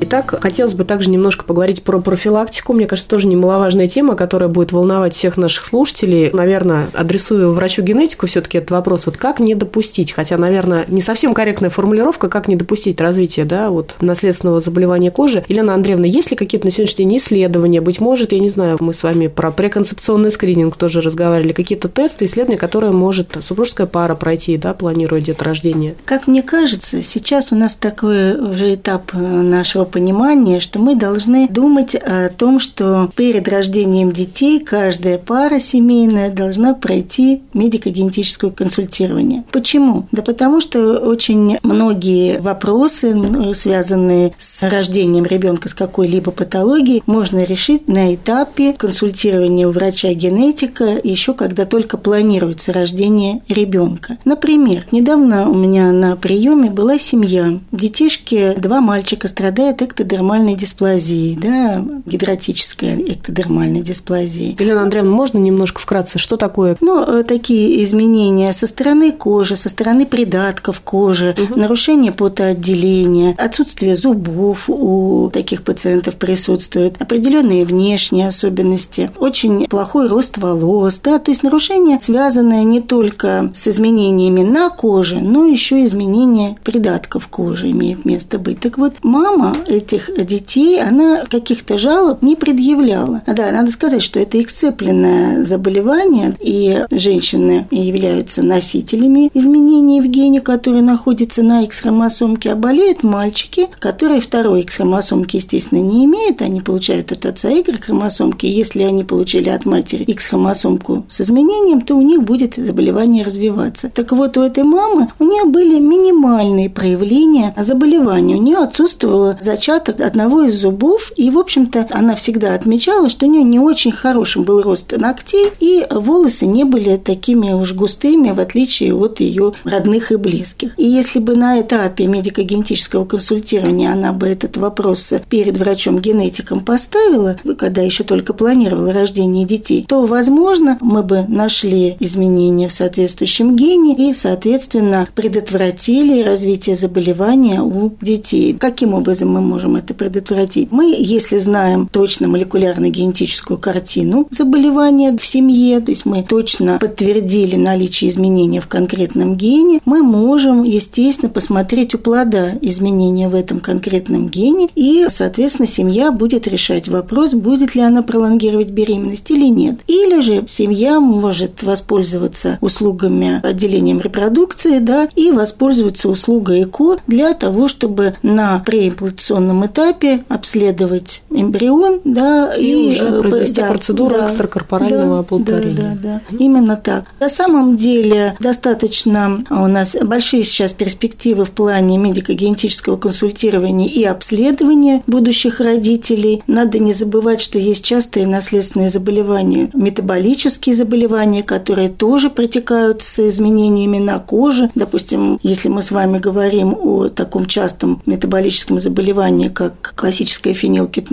Итак, хотелось бы также немножко поговорить про профилактику. Мне кажется, тоже немаловажная тема, которая будет волновать всех наших слушателей. Наверное, адресую врачу-генетику все-таки этот вопрос. Вот как не допустить, хотя, наверное, не совсем корректная формулировка, как не допустить развития да, вот, наследственного заболевания кожи. Елена Андреевна, есть ли какие-то на сегодняшний день исследования? Быть может, я не знаю, мы с вами про преконцепционный скрининг тоже разговаривали, какие-то тесты, исследования, которые может супружеская пара пройти, да, планируя деторождение? Как мне кажется, сейчас у нас такой уже этап нашего понимание, что мы должны думать о том, что перед рождением детей каждая пара семейная должна пройти медико-генетическое консультирование. Почему? Да потому что очень многие вопросы, связанные с рождением ребенка с какой-либо патологией, можно решить на этапе консультирования у врача-генетика, еще когда только планируется рождение ребенка. Например, недавно у меня на приеме была семья. Детишки, два мальчика страдают эктодермальной дисплазии, да, гидратической эктодермальной дисплазии. Елена Андреевна, можно немножко вкратце, что такое? Ну, э, такие изменения со стороны кожи, со стороны придатков кожи, угу. нарушение потоотделения, отсутствие зубов у таких пациентов присутствует, определенные внешние особенности, очень плохой рост волос, да, то есть нарушение, связанное не только с изменениями на коже, но еще и изменение придатков кожи имеет место быть. Так вот, мама этих детей, она каких-то жалоб не предъявляла. Да, надо сказать, что это эксцепленное заболевание, и женщины являются носителями изменений в гене, которые находятся на X-хромосомке, а болеют мальчики, которые второй X-хромосомки, естественно, не имеют, они получают от отца Y-хромосомки, если они получили от матери X-хромосомку с изменением, то у них будет заболевание развиваться. Так вот, у этой мамы у нее были минимальные проявления заболевания, у нее отсутствовало зачаток одного из зубов, и, в общем-то, она всегда отмечала, что у нее не очень хорошим был рост ногтей, и волосы не были такими уж густыми, в отличие от ее родных и близких. И если бы на этапе медико-генетического консультирования она бы этот вопрос перед врачом-генетиком поставила, когда еще только планировала рождение детей, то, возможно, мы бы нашли изменения в соответствующем гене и, соответственно, предотвратили развитие заболевания у детей. Каким образом мы можем это предотвратить? Мы, если знаем точно молекулярно-генетическую картину заболевания в семье, то есть мы точно подтвердили наличие изменения в конкретном гене, мы можем, естественно, посмотреть у плода изменения в этом конкретном гене, и, соответственно, семья будет решать вопрос, будет ли она пролонгировать беременность или нет. Или же семья может воспользоваться услугами отделением репродукции, да, и воспользоваться услугой ЭКО для того, чтобы на преимплантационном этапе обследовать эмбрион, да, и, и уже э, произвести да, процедуру да, экстракорпорального да, оплодотворения. Да, да, да, именно так. На самом деле достаточно у нас большие сейчас перспективы в плане медико-генетического консультирования и обследования будущих родителей. Надо не забывать, что есть частые наследственные заболевания, метаболические заболевания, которые тоже протекают с изменениями на коже. Допустим, если мы с вами говорим о таком частом метаболическом заболевании, как классическая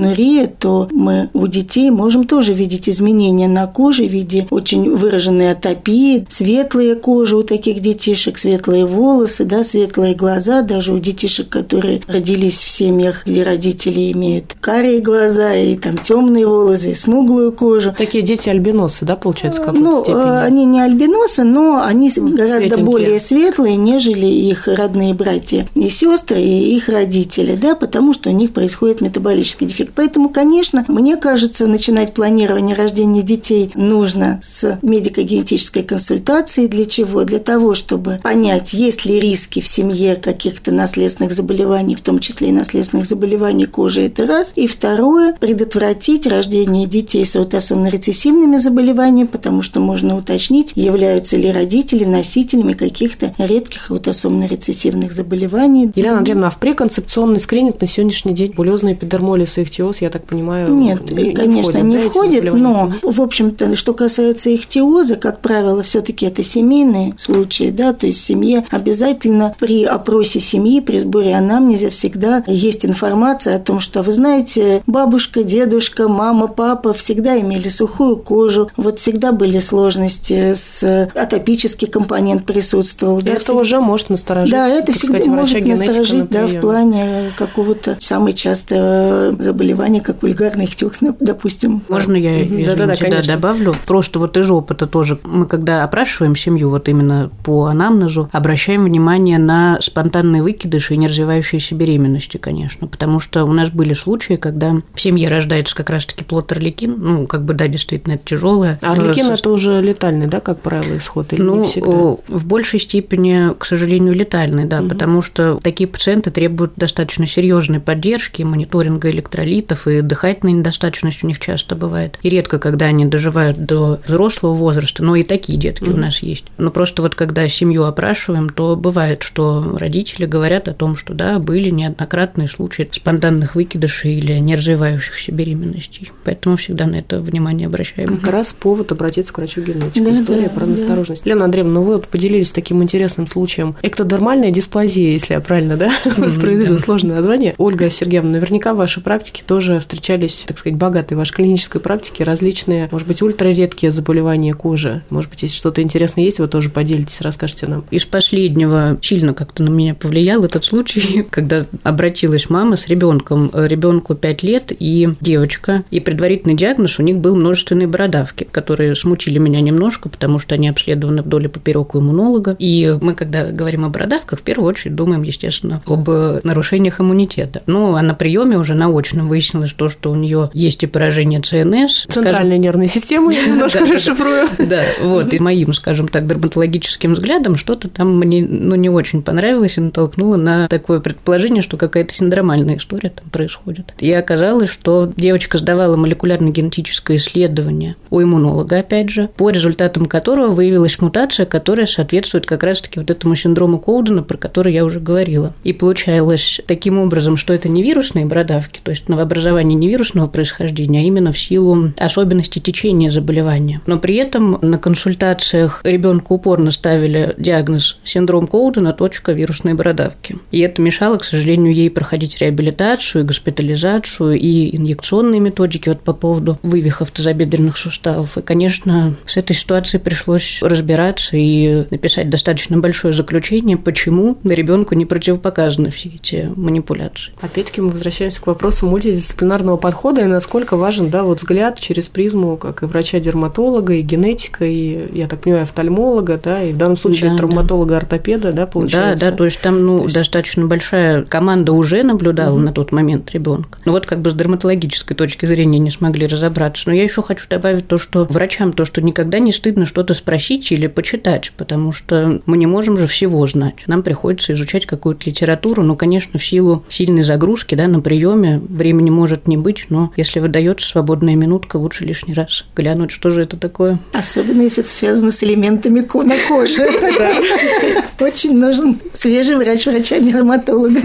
фенилкетонурия, то мы у детей можем тоже видеть изменения на коже в виде очень выраженной атопии, светлые кожи у таких детишек, светлые волосы, да, светлые глаза, даже у детишек, которые родились в семьях, где родители имеют карие глаза и там темные волосы, и смуглую кожу. Такие дети альбиносы, да, получается, в ну, степени? они не альбиносы, но они гораздо более светлые, нежели их родные братья и сестры, и их родители, да, потому что у них происходит метаболический дефект. Поэтому, конечно, мне кажется, начинать планирование рождения детей нужно с медико-генетической консультации. Для чего? Для того, чтобы понять, есть ли риски в семье каких-то наследственных заболеваний, в том числе и наследственных заболеваний кожи, это раз. И второе, предотвратить рождение детей с аутосомно-рецессивными заболеваниями, потому что можно уточнить, являются ли родители носителями каких-то редких аутосомно-рецессивных заболеваний. Елена Андреевна, а в преконцепционный скрининг на сегодняшний день булезный эпидермолиз и ихтиоз, я так понимаю, Нет, не, конечно, не входит, не входит но, в общем-то, что касается ихтиоза, как правило, все таки это семейные случаи, да, то есть в семье обязательно при опросе семьи, при сборе анамнеза всегда есть информация о том, что, вы знаете, бабушка, дедушка, мама, папа всегда имели сухую кожу, вот всегда были сложности с атопический компонент присутствовал. Да, это всегда... уже может насторожить. Да, это всегда сказать, может насторожить, да, в плане какого-то самое частое заболевание, как вульгарный ихтиоз, [LAUGHS] допустим. Можно я, извините, да, да, да, да, добавлю? Просто вот из опыта тоже. Мы когда опрашиваем семью вот именно по анамнезу, обращаем внимание на спонтанные выкидыши и неразвивающиеся беременности, конечно, потому что у нас были случаи, когда в семье рождается как раз-таки плод орликин, ну, как бы, да, действительно, это тяжелое. А орликин – это уже летальный, да, как правило, исход? Или ну, не всегда? в большей степени, к сожалению, летальный, да, угу. потому что такие пациенты требуют достаточно серьезной поддержки, мониторинга электролитов, и дыхательная недостаточность у них часто бывает. И редко, когда они доживают до взрослого возраста, но и такие детки угу. у нас есть. Но просто вот когда семью опрашиваем, то бывает, что родители говорят о том, что да, были неоднократные случаи спонтанных выкидышей или неразвивающихся беременностей. Поэтому всегда на это внимание обращаем. Как раз повод обратиться к врачу генетику. Да, История да, про настороженность. Да. Лена Андреевна, ну вы вот поделились таким интересным случаем. Эктодермальная дисплазия, если я правильно, да, [LAUGHS] воспроизведу сложное название. Ольга Сергеевна, наверняка в вашей практике тоже встречались, так сказать, богатые в вашей клинической практике различные, может быть, ультраредкие заболевания кожи. Может быть, если что-то интересное есть, вы тоже поделитесь, расскажете нам. Из последнего сильно как-то на меня повлиял этот случай, [LAUGHS] когда обратилась мама с ребенком. Ребенку 5 лет и девочка. И предварительный диагноз у них был множественные бородавки, которые смутили меня немножко, потому что они обследованы вдоль и поперек у иммунолога. И мы, когда говорим о бородавках, в первую очередь думаем, естественно, об нарушениях иммунитета. Ну, а на приеме уже наочно выяснилось то, что у нее есть и поражение ЦНС. Центральной нервной системы, я немножко расшифрую. Да, вот, и моим, скажем так, дерматологическим взглядом что-то там мне ну, не очень понравилось и натолкнуло на такое предположение, что какая-то синдромальная история там происходит. И оказалось, что девочка сдавала молекулярно-генетическое исследование у иммунолога, опять же, по результатам которого выявилась мутация, которая соответствует как раз-таки вот этому синдрому Коудена, про который я уже говорила. И получалось таким образом, что это не вирусные бородавки, то есть новообразование не вирусного происхождения, а именно в силу особенностей течения заболевания. Но при этом на консультациях ребенку упорно ставили диагноз синдром Коудена, точка вирусной бородавки. И это мешало, к сожалению, ей проходить реабилитацию, госпитализацию и инъекционные методики вот по поводу вывихов тазобедренных суставов. И, конечно, с этой ситуацией пришлось разбираться и написать достаточно большое заключение, почему ребенку не противопоказаны все эти манипуляции. Опять-таки мы возвращаемся к вопросу мультидисциплинарного подхода и насколько важен да, вот взгляд через призму как и врача-дерматолога, и генетика, и, я так понимаю, офтальмолога, да, и в данном случае да, травматолога-ортопеда, да, получается? Да, да, то есть там, ну, есть... достаточно большая команда уже наблюдала угу. на тот момент ребенка. Ну вот как бы с дерматологической точки зрения не смогли разобраться. Но я еще хочу добавить то, что врачам то, что никогда не стыдно что-то спросить или почитать, потому что мы не можем же всего знать. Нам приходится изучать какую-то литературу, но, конечно, в силу сильной загрузки, да, на приеме времени может не быть, но если выдается свободная минутка, лучше лишний раз глянуть, что же это такое. Особенно если это связано с элементами на коже. [LAUGHS] Очень нужен свежий врач врача-дерматолога.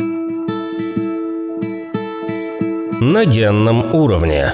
На генном уровне.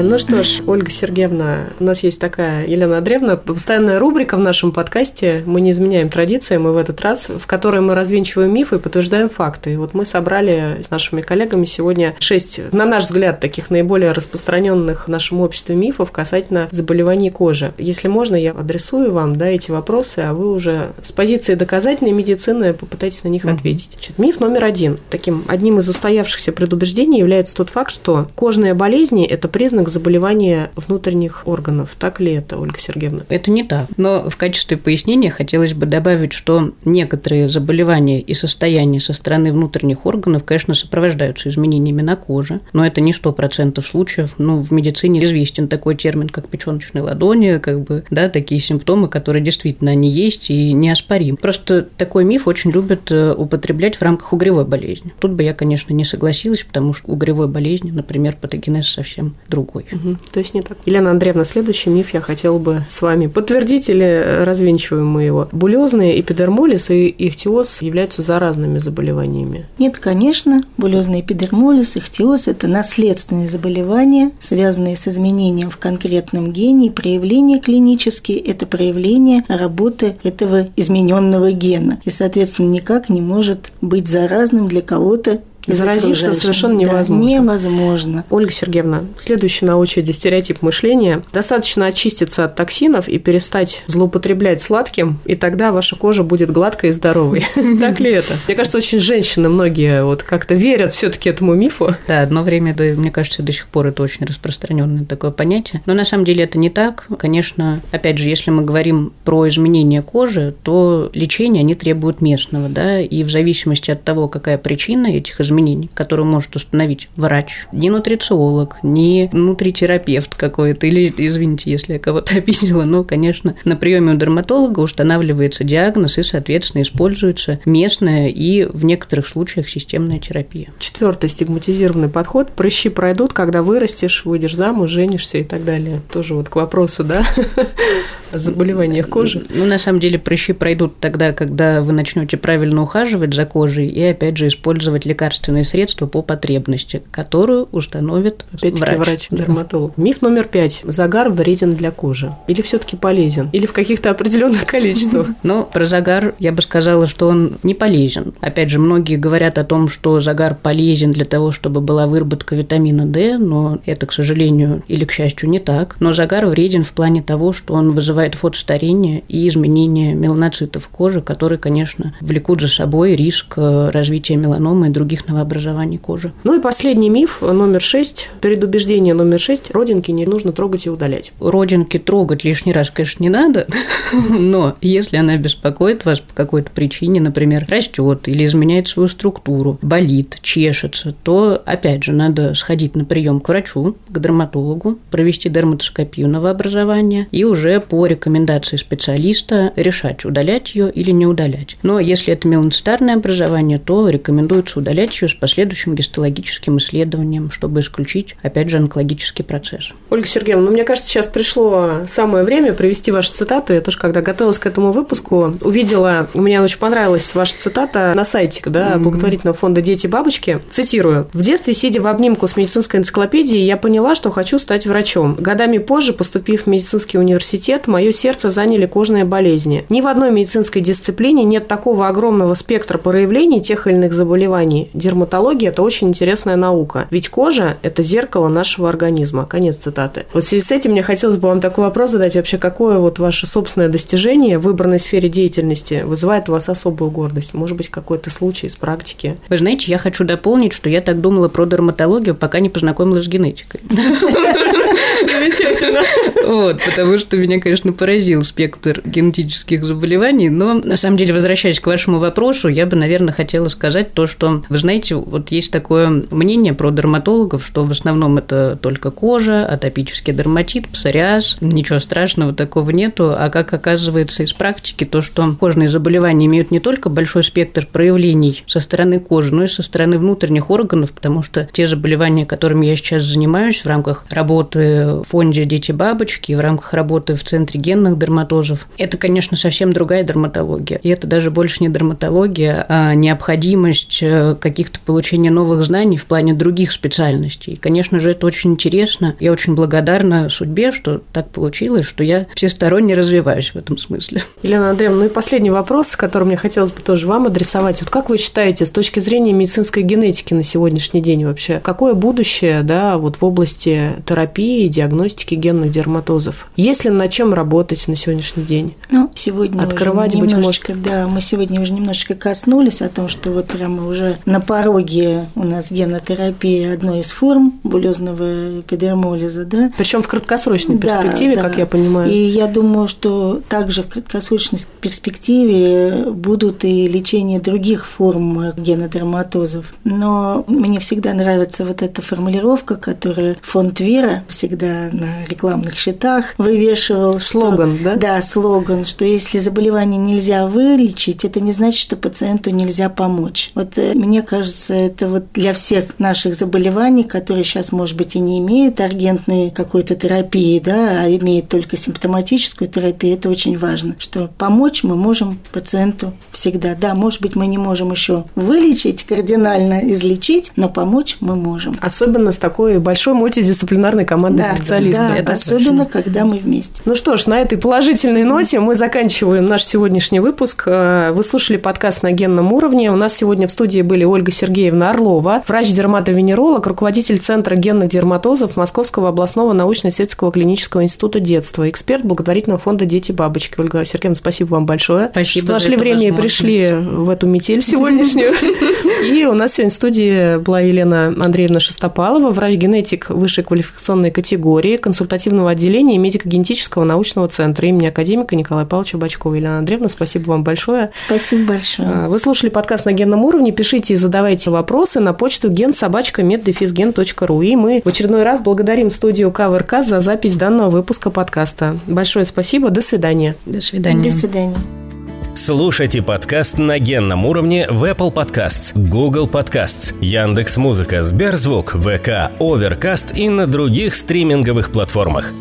Ну что ж, Ольга Сергеевна, у нас есть такая, Елена Андреевна, постоянная рубрика в нашем подкасте «Мы не изменяем традициям», и в этот раз, в которой мы развенчиваем мифы и подтверждаем факты. И вот мы собрали с нашими коллегами сегодня шесть, на наш взгляд, таких наиболее распространенных в нашем обществе мифов касательно заболеваний кожи. Если можно, я адресую вам да, эти вопросы, а вы уже с позиции доказательной медицины попытайтесь на них mm-hmm. ответить. Значит, миф номер один. Таким одним из устоявшихся предубеждений является тот факт, что кожные болезни – это признак как заболевание внутренних органов. Так ли это, Ольга Сергеевна? Это не так. Но в качестве пояснения хотелось бы добавить, что некоторые заболевания и состояния со стороны внутренних органов, конечно, сопровождаются изменениями на коже, но это не сто процентов случаев. Ну, в медицине известен такой термин, как печеночные ладони, как бы, да, такие симптомы, которые действительно они есть и неоспорим. Просто такой миф очень любят э, употреблять в рамках угревой болезни. Тут бы я, конечно, не согласилась, потому что угревой болезни, например, патогенез совсем другой. Угу, то есть не так. Елена Андреевна, следующий миф я хотела бы с вами подтвердить или развенчиваем мы его. Булезные эпидермолиз и ихтиоз являются заразными заболеваниями? Нет, конечно. Булезный эпидермолиз, ихтиоз – это наследственные заболевания, связанные с изменением в конкретном гене. Проявление клинические – это проявление работы этого измененного гена. И, соответственно, никак не может быть заразным для кого-то Заразиться совершенно невозможно. Да, невозможно. Ольга Сергеевна, следующий на очереди стереотип мышления. Достаточно очиститься от токсинов и перестать злоупотреблять сладким, и тогда ваша кожа будет гладкой и здоровой. [LAUGHS] Так ли это? Мне кажется, очень женщины многие вот как-то верят все таки этому мифу. Да, одно время, мне кажется, до сих пор это очень распространенное такое понятие. Но на самом деле это не так. Конечно, опять же, если мы говорим про изменение кожи, то лечение они требуют местного, да, и в зависимости от того, какая причина этих изменений, изменений, которые может установить врач, не нутрициолог, не нутритерапевт какой-то, или, извините, если я кого-то [LAUGHS] обидела, но, конечно, на приеме у дерматолога устанавливается диагноз и, соответственно, используется местная и в некоторых случаях системная терапия. Четвертый стигматизированный подход. Прыщи пройдут, когда вырастешь, выйдешь замуж, женишься и так далее. Тоже вот к вопросу, да, [LAUGHS] о заболеваниях кожи. Ну, на самом деле, прыщи пройдут тогда, когда вы начнете правильно ухаживать за кожей и, опять же, использовать лекарства лекарственные средства по потребности, которую установит врач. врач-дерматолог. Да. Миф номер пять. Загар вреден для кожи. Или все таки полезен? Или в каких-то определенных [LAUGHS] количествах? Ну, про загар я бы сказала, что он не полезен. Опять же, многие говорят о том, что загар полезен для того, чтобы была выработка витамина D, но это, к сожалению, или к счастью, не так. Но загар вреден в плане того, что он вызывает фотостарение и изменение меланоцитов кожи, которые, конечно, влекут за собой риск э, развития меланомы и других новостей образования кожи. Ну и последний миф, номер шесть, предубеждение номер шесть, родинки не нужно трогать и удалять. Родинки трогать лишний раз, конечно, не надо, [LAUGHS] но если она беспокоит вас по какой-то причине, например, растет или изменяет свою структуру, болит, чешется, то, опять же, надо сходить на прием к врачу, к дерматологу, провести дерматоскопию новообразования и уже по рекомендации специалиста решать, удалять ее или не удалять. Но если это меланоцитарное образование, то рекомендуется удалять ее с последующим гистологическим исследованием, чтобы исключить, опять же, онкологический процесс. Ольга Сергеевна, ну, мне кажется, сейчас пришло самое время привести ваши цитаты. Я тоже, когда готовилась к этому выпуску, увидела, мне очень понравилась ваша цитата на сайте да, mm-hmm. благотворительного фонда «Дети-бабочки». Цитирую. «В детстве, сидя в обнимку с медицинской энциклопедией, я поняла, что хочу стать врачом. Годами позже, поступив в медицинский университет, мое сердце заняли кожные болезни. Ни в одной медицинской дисциплине нет такого огромного спектра проявлений тех или иных заболеваний, дерматология – это очень интересная наука. Ведь кожа – это зеркало нашего организма. Конец цитаты. Вот в связи с этим мне хотелось бы вам такой вопрос задать. Вообще, какое вот ваше собственное достижение в выбранной сфере деятельности вызывает у вас особую гордость? Может быть, какой-то случай из практики? Вы знаете, я хочу дополнить, что я так думала про дерматологию, пока не познакомилась с генетикой. [LAUGHS] Замечательно. Вот, потому что меня, конечно, поразил спектр генетических заболеваний, но на самом деле, возвращаясь к вашему вопросу, я бы, наверное, хотела сказать то, что, вы знаете, вот есть такое мнение про дерматологов, что в основном это только кожа, атопический дерматит, псориаз, ничего страшного такого нету, а как оказывается из практики, то, что кожные заболевания имеют не только большой спектр проявлений со стороны кожи, но и со стороны внутренних органов, потому что те заболевания, которыми я сейчас занимаюсь в рамках работы в фонде «Дети-бабочки» и в рамках работы в Центре генных дерматозов, это, конечно, совсем другая дерматология. И это даже больше не дерматология, а необходимость э, каких-то получения новых знаний в плане других специальностей. И, конечно же, это очень интересно. Я очень благодарна судьбе, что так получилось, что я всесторонне развиваюсь в этом смысле. Елена Андреевна, ну и последний вопрос, который мне хотелось бы тоже вам адресовать. Вот как вы считаете, с точки зрения медицинской генетики на сегодняшний день вообще, какое будущее да, вот в области терапии, диагностики, диагностики генных дерматозов. Есть ли над чем работать на сегодняшний день? Ну, сегодня Открывать, уже быть немножечко, да, мы сегодня уже немножечко коснулись о том, что вот прямо уже на пороге у нас генотерапия одной из форм булезного эпидермолиза, да. Причем в краткосрочной перспективе, да, как да. я понимаю. И я думаю, что также в краткосрочной перспективе будут и лечение других форм генодерматозов. Но мне всегда нравится вот эта формулировка, которую фонд Твера всегда на рекламных счетах вывешивал. Слоган, что, да? Да, слоган, что если заболевание нельзя вылечить, это не значит, что пациенту нельзя помочь. Вот э, мне кажется, это вот для всех наших заболеваний, которые сейчас, может быть, и не имеют аргентной какой-то терапии, да, а имеют только симптоматическую терапию, это очень важно, что помочь мы можем пациенту всегда. Да, может быть, мы не можем еще вылечить, кардинально излечить, но помочь мы можем. Особенно с такой большой мультидисциплинарной командой да, специалистов. Да, это особенно, точно. когда мы вместе. Ну что ж, на этой положительной ноте мы заканчиваем наш сегодняшний выпуск. Э, вы слушали подкаст на генном уровне. У нас сегодня в студии были Ольга Сергеевна Орлова, врач-дерматовенеролог, руководитель Центра генных дерматозов Московского областного научно-исследовательского клинического института детства, эксперт благотворительного фонда «Дети-бабочки». Ольга Сергеевна, спасибо вам большое. Спасибо что нашли время и пришли в эту метель сегодняшнюю. [LAUGHS] И у нас сегодня в студии была Елена Андреевна Шестопалова, врач-генетик высшей квалификационной категории консультативного отделения медико-генетического научного центра имени академика Николая Павловича Бачкова. Елена Андреевна, спасибо вам большое. Спасибо большое. Вы слушали подкаст на генном уровне. Пишите и задавайте вопросы на почту генсобачка.меддефизген.ру. И мы в очередной раз благодарим студию КВРК за запись данного выпуска подкаста. Большое спасибо. До свидания. До свидания. До свидания. Слушайте подкаст на генном уровне в Apple Podcasts, Google Podcasts, Яндекс.Музыка, Сберзвук, ВК, Overcast и на других стриминговых платформах.